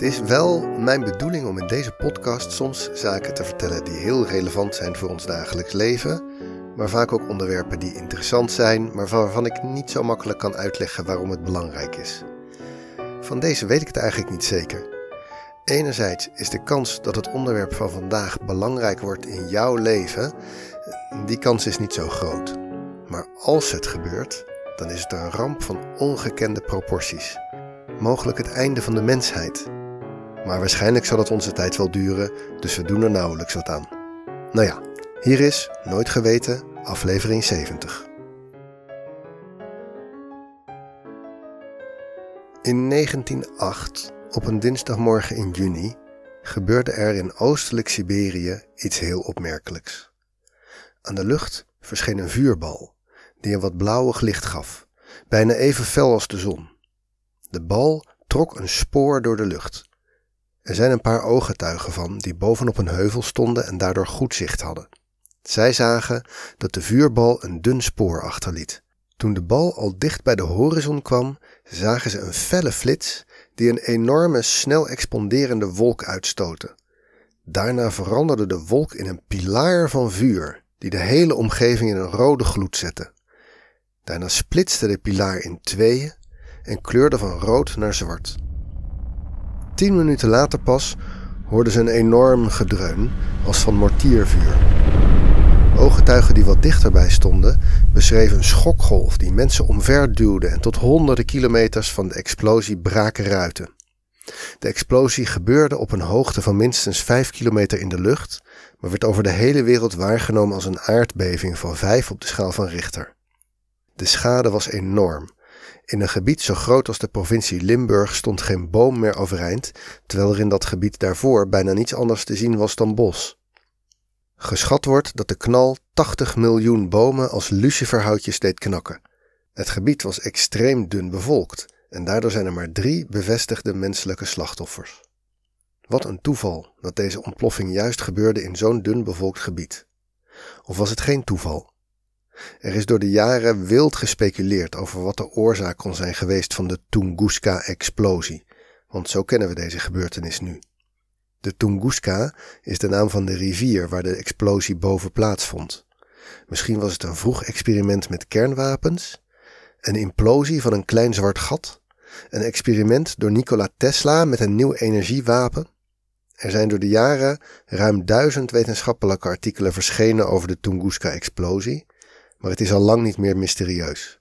Het is wel mijn bedoeling om in deze podcast soms zaken te vertellen die heel relevant zijn voor ons dagelijks leven, maar vaak ook onderwerpen die interessant zijn, maar waarvan ik niet zo makkelijk kan uitleggen waarom het belangrijk is. Van deze weet ik het eigenlijk niet zeker. Enerzijds is de kans dat het onderwerp van vandaag belangrijk wordt in jouw leven, die kans is niet zo groot. Maar als het gebeurt, dan is het een ramp van ongekende proporties. Mogelijk het einde van de mensheid. Maar waarschijnlijk zal het onze tijd wel duren, dus we doen er nauwelijks wat aan. Nou ja, hier is Nooit Geweten, aflevering 70. In 1908, op een dinsdagmorgen in juni, gebeurde er in oostelijk Siberië iets heel opmerkelijks. Aan de lucht verscheen een vuurbal, die een wat blauwig licht gaf, bijna even fel als de zon. De bal trok een spoor door de lucht. Er zijn een paar ooggetuigen van die bovenop een heuvel stonden en daardoor goed zicht hadden. Zij zagen dat de vuurbal een dun spoor achterliet. Toen de bal al dicht bij de horizon kwam, zagen ze een felle flits die een enorme, snel expanderende wolk uitstootte. Daarna veranderde de wolk in een pilaar van vuur, die de hele omgeving in een rode gloed zette. Daarna splitste de pilaar in tweeën en kleurde van rood naar zwart. Tien minuten later pas hoorden ze een enorm gedreun als van mortiervuur. Ooggetuigen die wat dichterbij stonden beschreven een schokgolf die mensen omver duwde en tot honderden kilometers van de explosie braken ruiten. De explosie gebeurde op een hoogte van minstens 5 kilometer in de lucht, maar werd over de hele wereld waargenomen als een aardbeving van 5 op de schaal van Richter. De schade was enorm. In een gebied zo groot als de provincie Limburg stond geen boom meer overeind, terwijl er in dat gebied daarvoor bijna niets anders te zien was dan bos. Geschat wordt dat de knal 80 miljoen bomen als luciferhoutjes deed knakken. Het gebied was extreem dun bevolkt en daardoor zijn er maar drie bevestigde menselijke slachtoffers. Wat een toeval dat deze ontploffing juist gebeurde in zo'n dun bevolkt gebied. Of was het geen toeval? Er is door de jaren wild gespeculeerd over wat de oorzaak kon zijn geweest van de Tunguska-explosie, want zo kennen we deze gebeurtenis nu. De Tunguska is de naam van de rivier waar de explosie boven plaatsvond. Misschien was het een vroeg experiment met kernwapens, een implosie van een klein zwart gat, een experiment door Nikola Tesla met een nieuw energiewapen. Er zijn door de jaren ruim duizend wetenschappelijke artikelen verschenen over de Tunguska-explosie, maar het is al lang niet meer mysterieus.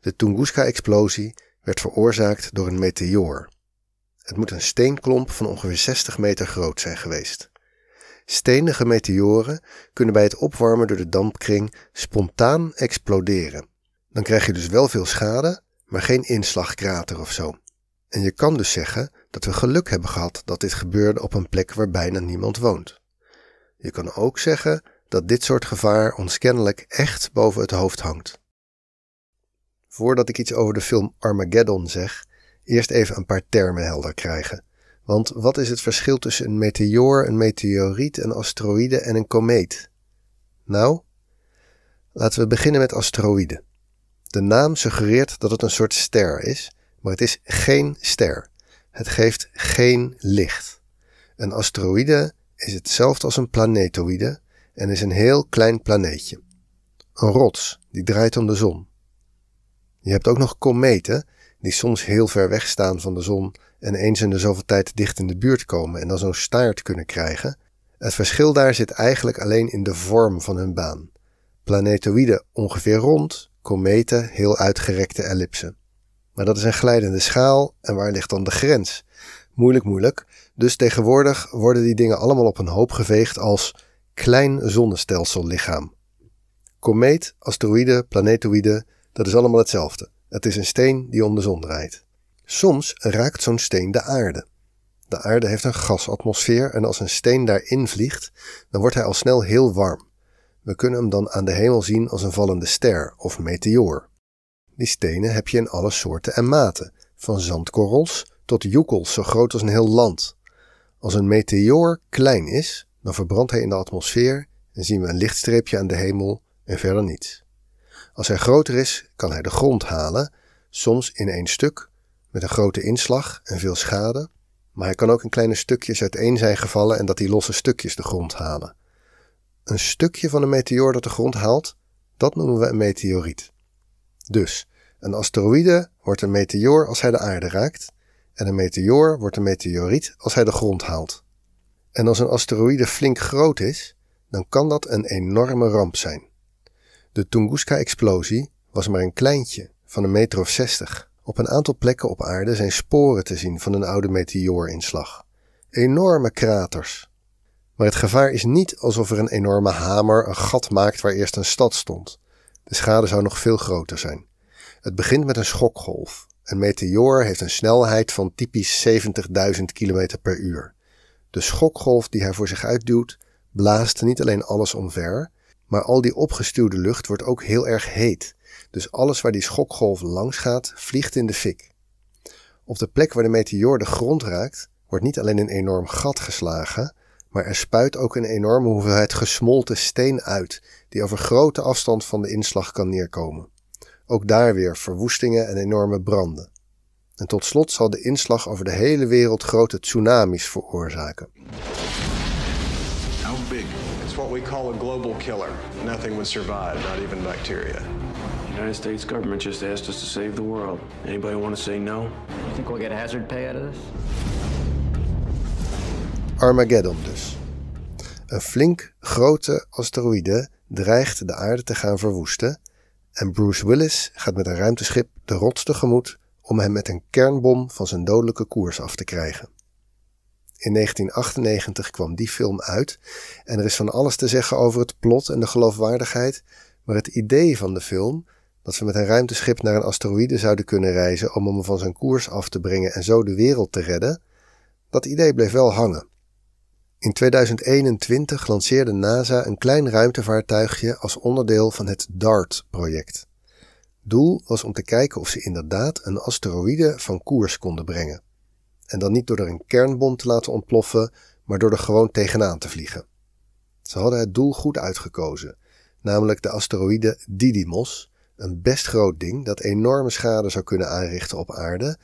De Tunguska-explosie werd veroorzaakt door een meteoor. Het moet een steenklomp van ongeveer 60 meter groot zijn geweest. Stenige meteoren kunnen bij het opwarmen door de dampkring spontaan exploderen. Dan krijg je dus wel veel schade, maar geen inslagkrater of zo. En je kan dus zeggen dat we geluk hebben gehad dat dit gebeurde op een plek waar bijna niemand woont. Je kan ook zeggen dat dit soort gevaar ons kennelijk echt boven het hoofd hangt. Voordat ik iets over de film Armageddon zeg, eerst even een paar termen helder krijgen. Want wat is het verschil tussen een meteoor, een meteoriet, een asteroïde en een komeet? Nou, laten we beginnen met asteroïde. De naam suggereert dat het een soort ster is, maar het is geen ster. Het geeft geen licht. Een asteroïde is hetzelfde als een planetoïde en is een heel klein planeetje. Een rots die draait om de zon. Je hebt ook nog kometen die soms heel ver weg staan van de zon en eens in de zoveel tijd dicht in de buurt komen en dan zo'n staart kunnen krijgen. Het verschil daar zit eigenlijk alleen in de vorm van hun baan. Planetoïden ongeveer rond, kometen heel uitgerekte ellipsen. Maar dat is een glijdende schaal en waar ligt dan de grens? Moeilijk, moeilijk. Dus tegenwoordig worden die dingen allemaal op een hoop geveegd als klein zonnestellsellichaam. Komeet, asteroïde, planetoïde, dat is allemaal hetzelfde. Het is een steen die om de zon draait. Soms raakt zo'n steen de aarde. De aarde heeft een gasatmosfeer en als een steen daarin vliegt, dan wordt hij al snel heel warm. We kunnen hem dan aan de hemel zien als een vallende ster of meteoor. Die stenen heb je in alle soorten en maten, van zandkorrels tot joekels zo groot als een heel land. Als een meteoor klein is, dan verbrandt hij in de atmosfeer en zien we een lichtstreepje aan de hemel en verder niets. Als hij groter is, kan hij de grond halen, soms in één stuk, met een grote inslag en veel schade, maar hij kan ook in kleine stukjes uiteen zijn gevallen en dat die losse stukjes de grond halen. Een stukje van een meteoor dat de grond haalt, dat noemen we een meteoriet. Dus, een asteroïde wordt een meteoor als hij de aarde raakt, en een meteoor wordt een meteoriet als hij de grond haalt. En als een asteroïde flink groot is, dan kan dat een enorme ramp zijn. De Tunguska-explosie was maar een kleintje van een meter of zestig. Op een aantal plekken op aarde zijn sporen te zien van een oude meteoorinslag. Enorme kraters. Maar het gevaar is niet alsof er een enorme hamer een gat maakt waar eerst een stad stond. De schade zou nog veel groter zijn. Het begint met een schokgolf. Een meteoor heeft een snelheid van typisch 70.000 km per uur. De schokgolf die hij voor zich uitduwt, blaast niet alleen alles omver, maar al die opgestuwde lucht wordt ook heel erg heet. Dus alles waar die schokgolf langs gaat, vliegt in de fik. Op de plek waar de meteoor de grond raakt, wordt niet alleen een enorm gat geslagen, maar er spuit ook een enorme hoeveelheid gesmolten steen uit, die over grote afstand van de inslag kan neerkomen. Ook daar weer verwoestingen en enorme branden. En tot slot zal de inslag over de hele wereld grote tsunamis veroorzaken. How big? It's what we call a global killer. Nothing would survive, not even bacteria. The United States government just asked us to save the world. Anybody want to say no? You think we'll get hazard pay out of this? Armageddon dus. Een flink grote asteroïde dreigt de aarde te gaan verwoesten en Bruce Willis gaat met een ruimteschip de rots tegemoet om hem met een kernbom van zijn dodelijke koers af te krijgen. In 1998 kwam die film uit en er is van alles te zeggen over het plot en de geloofwaardigheid, maar het idee van de film, dat ze met een ruimteschip naar een asteroïde zouden kunnen reizen om hem van zijn koers af te brengen en zo de wereld te redden, dat idee bleef wel hangen. In 2021 lanceerde NASA een klein ruimtevaartuigje als onderdeel van het DART-project. Doel was om te kijken of ze inderdaad een asteroïde van koers konden brengen. En dan niet door er een kernbom te laten ontploffen, maar door er gewoon tegenaan te vliegen. Ze hadden het doel goed uitgekozen, namelijk de asteroïde Didymos, een best groot ding dat enorme schade zou kunnen aanrichten op aarde,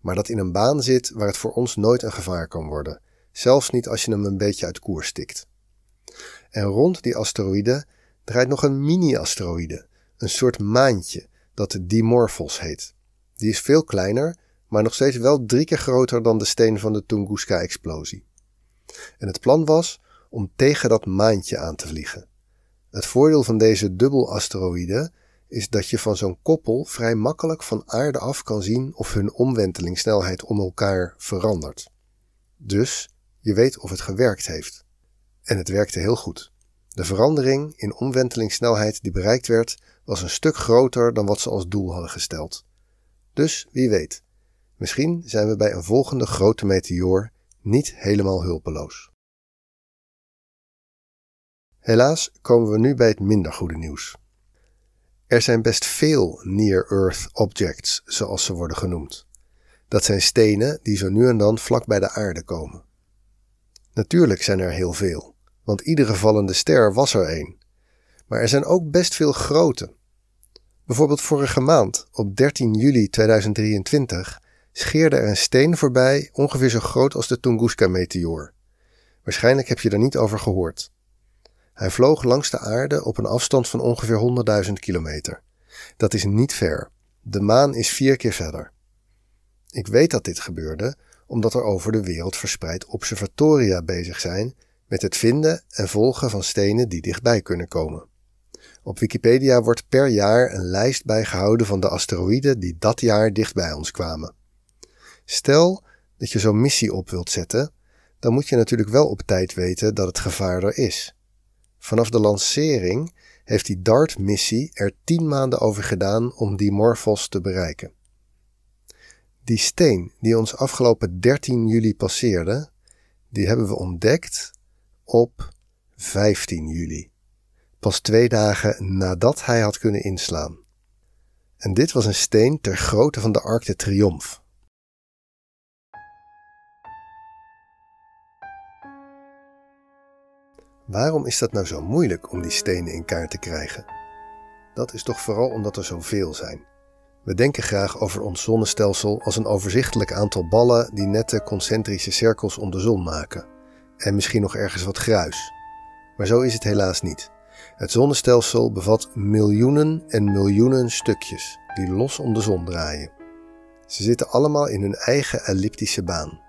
maar dat in een baan zit waar het voor ons nooit een gevaar kan worden zelfs niet als je hem een beetje uit koers stikt. En rond die asteroïde draait nog een mini-asteroïde, een soort maantje dat Dimorphos heet. Die is veel kleiner, maar nog steeds wel drie keer groter dan de steen van de Tunguska-explosie. En het plan was om tegen dat maantje aan te vliegen. Het voordeel van deze dubbelasteroïde is dat je van zo'n koppel vrij makkelijk van aarde af kan zien of hun omwentelingssnelheid om elkaar verandert. Dus je weet of het gewerkt heeft. En het werkte heel goed. De verandering in omwentelingssnelheid die bereikt werd, was een stuk groter dan wat ze als doel hadden gesteld. Dus wie weet, misschien zijn we bij een volgende grote meteoor niet helemaal hulpeloos. Helaas komen we nu bij het minder goede nieuws. Er zijn best veel near-Earth objects, zoals ze worden genoemd. Dat zijn stenen die zo nu en dan vlak bij de aarde komen. Natuurlijk zijn er heel veel, want iedere vallende ster was er één. Maar er zijn ook best veel grote. Bijvoorbeeld vorige maand, op 13 juli 2023, scheerde er een steen voorbij ongeveer zo groot als de Tunguska-meteoor. Waarschijnlijk heb je er niet over gehoord. Hij vloog langs de aarde op een afstand van ongeveer 100.000 kilometer. Dat is niet ver. De maan is vier keer verder. Ik weet dat dit gebeurde omdat er over de wereld verspreid observatoria bezig zijn met het vinden en volgen van stenen die dichtbij kunnen komen. Op Wikipedia wordt per jaar een lijst bijgehouden van de asteroïden die dat jaar dicht bij ons kwamen. Stel dat je zo'n missie op wilt zetten, dan moet je natuurlijk wel op tijd weten dat het gevaar er is. Vanaf de lancering heeft die DART-missie er tien maanden over gedaan om die Morphos te bereiken. Die steen die ons afgelopen 13 juli passeerde, die hebben we ontdekt op 15 juli. Pas twee dagen nadat hij had kunnen inslaan. En dit was een steen ter grootte van de Arc de. Waarom is dat nou zo moeilijk om die stenen in kaart te krijgen? Dat is toch vooral omdat er zoveel zijn. We denken graag over ons zonnestelsel als een overzichtelijk aantal ballen die nette concentrische cirkels om de zon maken. En misschien nog ergens wat gruis. Maar zo is het helaas niet. Het zonnestelsel bevat miljoenen en miljoenen stukjes die los om de zon draaien. Ze zitten allemaal in hun eigen elliptische baan.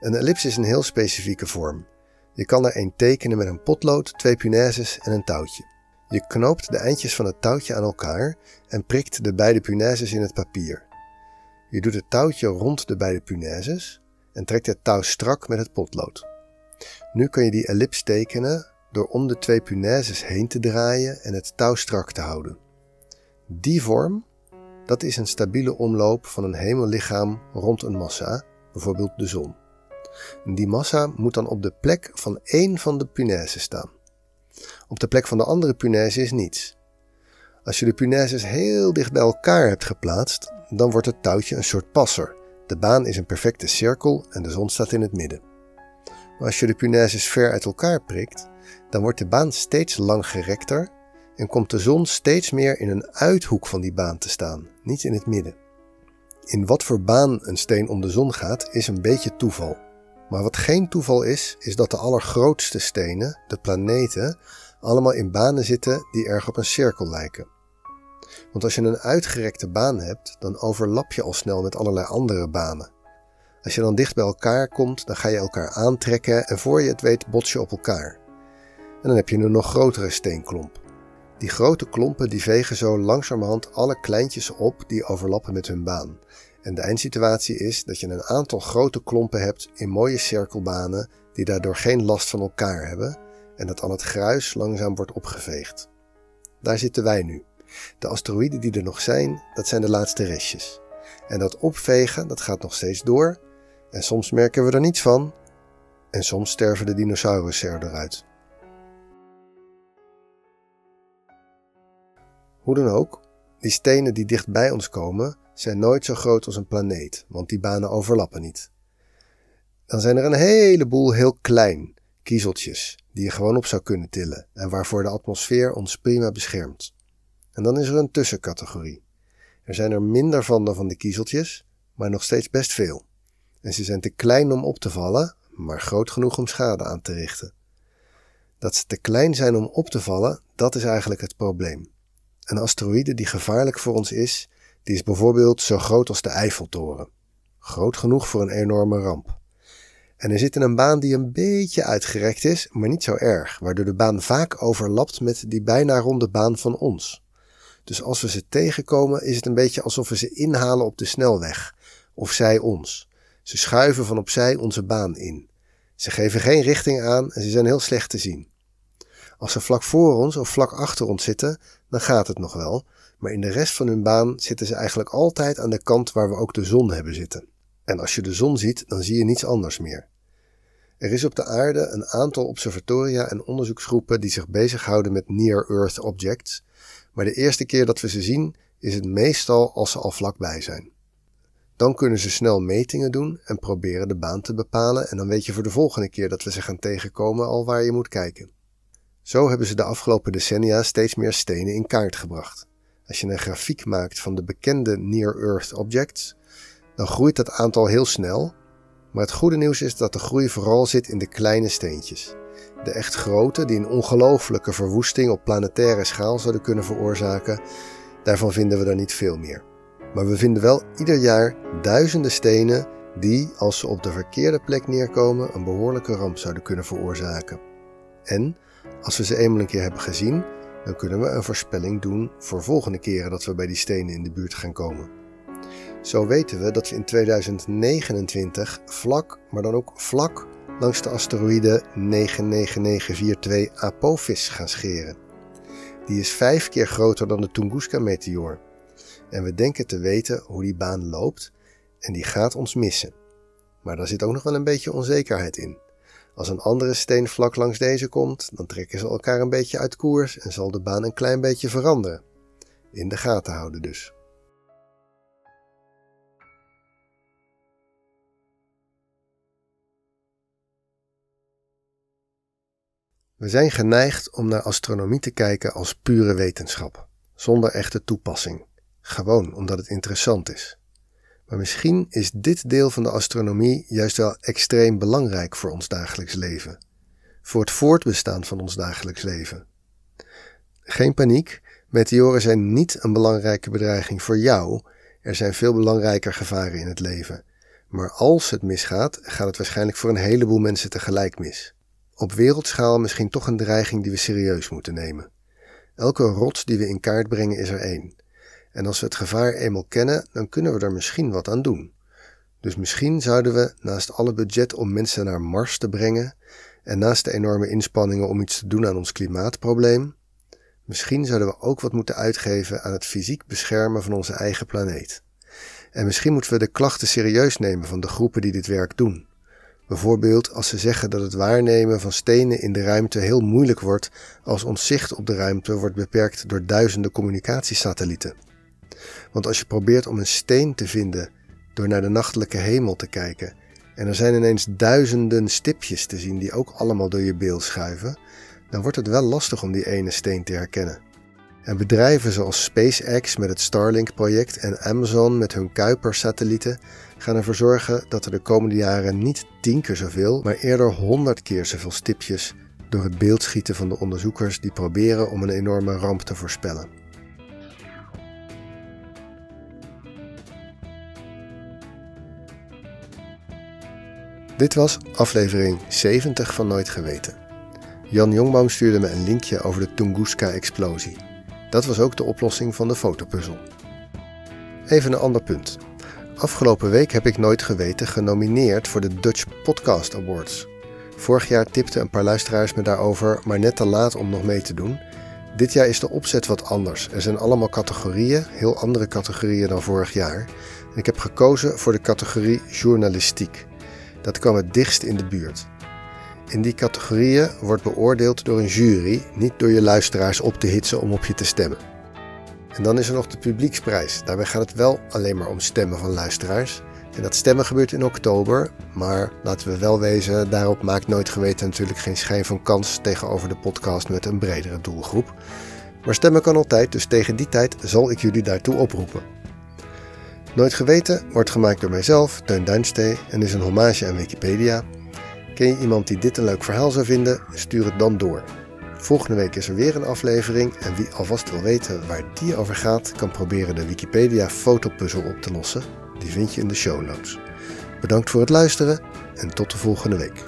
Een ellips is een heel specifieke vorm. Je kan er een tekenen met een potlood, twee punaises en een touwtje. Je knoopt de eindjes van het touwtje aan elkaar en prikt de beide punaises in het papier. Je doet het touwtje rond de beide punaises en trekt het touw strak met het potlood. Nu kan je die ellips tekenen door om de twee punaises heen te draaien en het touw strak te houden. Die vorm, dat is een stabiele omloop van een hemellichaam rond een massa, bijvoorbeeld de zon. Die massa moet dan op de plek van één van de punaises staan. Op de plek van de andere punaise is niets. Als je de punaises heel dicht bij elkaar hebt geplaatst, dan wordt het touwtje een soort passer. De baan is een perfecte cirkel en de zon staat in het midden. Maar als je de punaises ver uit elkaar prikt, dan wordt de baan steeds langgerekter en komt de zon steeds meer in een uithoek van die baan te staan, niet in het midden. In wat voor baan een steen om de zon gaat, is een beetje toeval. Maar wat geen toeval is, is dat de allergrootste stenen, de planeten, allemaal in banen zitten die erg op een cirkel lijken. Want als je een uitgerekte baan hebt, dan overlap je al snel met allerlei andere banen. Als je dan dicht bij elkaar komt, dan ga je elkaar aantrekken en voor je het weet bots je op elkaar. En dan heb je een nog grotere steenklomp. Die grote klompen die vegen zo langzamerhand alle kleintjes op die overlappen met hun baan. En de eindsituatie is dat je een aantal grote klompen hebt in mooie cirkelbanen die daardoor geen last van elkaar hebben en dat al het gruis langzaam wordt opgeveegd. Daar zitten wij nu. De asteroïden die er nog zijn, dat zijn de laatste restjes. En dat opvegen, dat gaat nog steeds door. En soms merken we er niets van. En soms sterven de dinosaurussen eruit. Hoe dan ook, die stenen die dicht bij ons komen, zijn nooit zo groot als een planeet, want die banen overlappen niet. Dan zijn er een heleboel heel klein, kiezeltjes, die je gewoon op zou kunnen tillen en waarvoor de atmosfeer ons prima beschermt. En dan is er een tussencategorie. Er zijn er minder van dan van de kiezeltjes, maar nog steeds best veel. En ze zijn te klein om op te vallen, maar groot genoeg om schade aan te richten. Dat ze te klein zijn om op te vallen, dat is eigenlijk het probleem. Een asteroïde die gevaarlijk voor ons is, die is bijvoorbeeld zo groot als de Eiffeltoren. Groot genoeg voor een enorme ramp. En er zit een baan die een beetje uitgerekt is, maar niet zo erg, waardoor de baan vaak overlapt met die bijna ronde baan van ons. Dus als we ze tegenkomen, is het een beetje alsof we ze inhalen op de snelweg, of zij ons. Ze schuiven van opzij onze baan in. Ze geven geen richting aan en ze zijn heel slecht te zien. Als ze vlak voor ons of vlak achter ons zitten, dan gaat het nog wel, maar in de rest van hun baan zitten ze eigenlijk altijd aan de kant waar we ook de zon hebben zitten. En als je de zon ziet, dan zie je niets anders meer. Er is op de aarde een aantal observatoria en onderzoeksgroepen die zich bezighouden met near-Earth objects, maar de eerste keer dat we ze zien is het meestal als ze al vlakbij zijn. Dan kunnen ze snel metingen doen en proberen de baan te bepalen en dan weet je voor de volgende keer dat we ze gaan tegenkomen al waar je moet kijken. Zo hebben ze de afgelopen decennia steeds meer stenen in kaart gebracht. Als je een grafiek maakt van de bekende near-Earth objects, dan groeit dat aantal heel snel. Maar het goede nieuws is dat de groei vooral zit in de kleine steentjes. De echt grote, die een ongelofelijke verwoesting op planetaire schaal zouden kunnen veroorzaken, daarvan vinden we er niet veel meer. Maar we vinden wel ieder jaar duizenden stenen die, als ze op de verkeerde plek neerkomen, een behoorlijke ramp zouden kunnen veroorzaken. En als we ze eenmaal een keer hebben gezien, dan kunnen we een voorspelling doen voor volgende keren dat we bij die stenen in de buurt gaan komen. Zo weten we dat we in 2029 vlak, maar dan ook vlak langs de asteroïde 99942 Apophis gaan scheren. Die is vijf keer groter dan de Tunguska-meteoor. En we denken te weten hoe die baan loopt en die gaat ons missen. Maar daar zit ook nog wel een beetje onzekerheid in. Als een andere steen vlak langs deze komt, dan trekken ze elkaar een beetje uit koers en zal de baan een klein beetje veranderen. In de gaten houden dus. We zijn geneigd om naar astronomie te kijken als pure wetenschap, zonder echte toepassing. Gewoon omdat het interessant is. Maar misschien is dit deel van de astronomie juist wel extreem belangrijk voor ons dagelijks leven, voor het voortbestaan van ons dagelijks leven. Geen paniek, meteoren zijn niet een belangrijke bedreiging voor jou, er zijn veel belangrijker gevaren in het leven. Maar als het misgaat, gaat het waarschijnlijk voor een heleboel mensen tegelijk mis. Op wereldschaal misschien toch een dreiging die we serieus moeten nemen. Elke rots die we in kaart brengen is er één. En als we het gevaar eenmaal kennen, dan kunnen we er misschien wat aan doen. Dus misschien zouden we, naast alle budget om mensen naar Mars te brengen, en naast de enorme inspanningen om iets te doen aan ons klimaatprobleem, misschien zouden we ook wat moeten uitgeven aan het fysiek beschermen van onze eigen planeet. En misschien moeten we de klachten serieus nemen van de groepen die dit werk doen. Bijvoorbeeld als ze zeggen dat het waarnemen van stenen in de ruimte heel moeilijk wordt als ons zicht op de ruimte wordt beperkt door duizenden communicatiesatellieten. Want als je probeert om een steen te vinden door naar de nachtelijke hemel te kijken en er zijn ineens duizenden stipjes te zien die ook allemaal door je beeld schuiven, dan wordt het wel lastig om die ene steen te herkennen. En bedrijven zoals SpaceX met het Starlink-project en Amazon met hun Kuiper-satellieten gaan ervoor zorgen dat er de komende jaren niet tien keer zoveel, maar eerder honderd keer zoveel stipjes door het beeld schieten van de onderzoekers die proberen om een enorme ramp te voorspellen. Dit was aflevering 70 van Nooit Geweten. Jan Jongboom stuurde me een linkje over de Tunguska-explosie. Dat was ook de oplossing van de fotopuzzel. Even een ander punt. Afgelopen week heb ik Nooit Geweten genomineerd voor de Dutch Podcast Awards. Vorig jaar tipten een paar luisteraars me daarover, maar net te laat om nog mee te doen. Dit jaar is de opzet wat anders. Er zijn allemaal categorieën, heel andere categorieën dan vorig jaar. En ik heb gekozen voor de categorie journalistiek. Dat kwam het dichtst in de buurt. In die categorieën wordt beoordeeld door een jury, niet door je luisteraars op te hitsen om op je te stemmen. En dan is er nog de publieksprijs. Daarbij gaat het wel alleen maar om stemmen van luisteraars. En dat stemmen gebeurt in oktober, maar laten we wel wezen, daarop maakt Nooit Geweten natuurlijk geen schijn van kans tegenover de podcast met een bredere doelgroep. Maar stemmen kan altijd, dus tegen die tijd zal ik jullie daartoe oproepen. Nooit Geweten wordt gemaakt door mijzelf, Teun Duinstee, en is een hommage aan Wikipedia. Ken je iemand die dit een leuk verhaal zou vinden? Stuur het dan door. Volgende week is er weer een aflevering en wie alvast wil weten waar die over gaat, kan proberen de Wikipedia fotopuzzel op te lossen. Die vind je in de show notes. Bedankt voor het luisteren en tot de volgende week.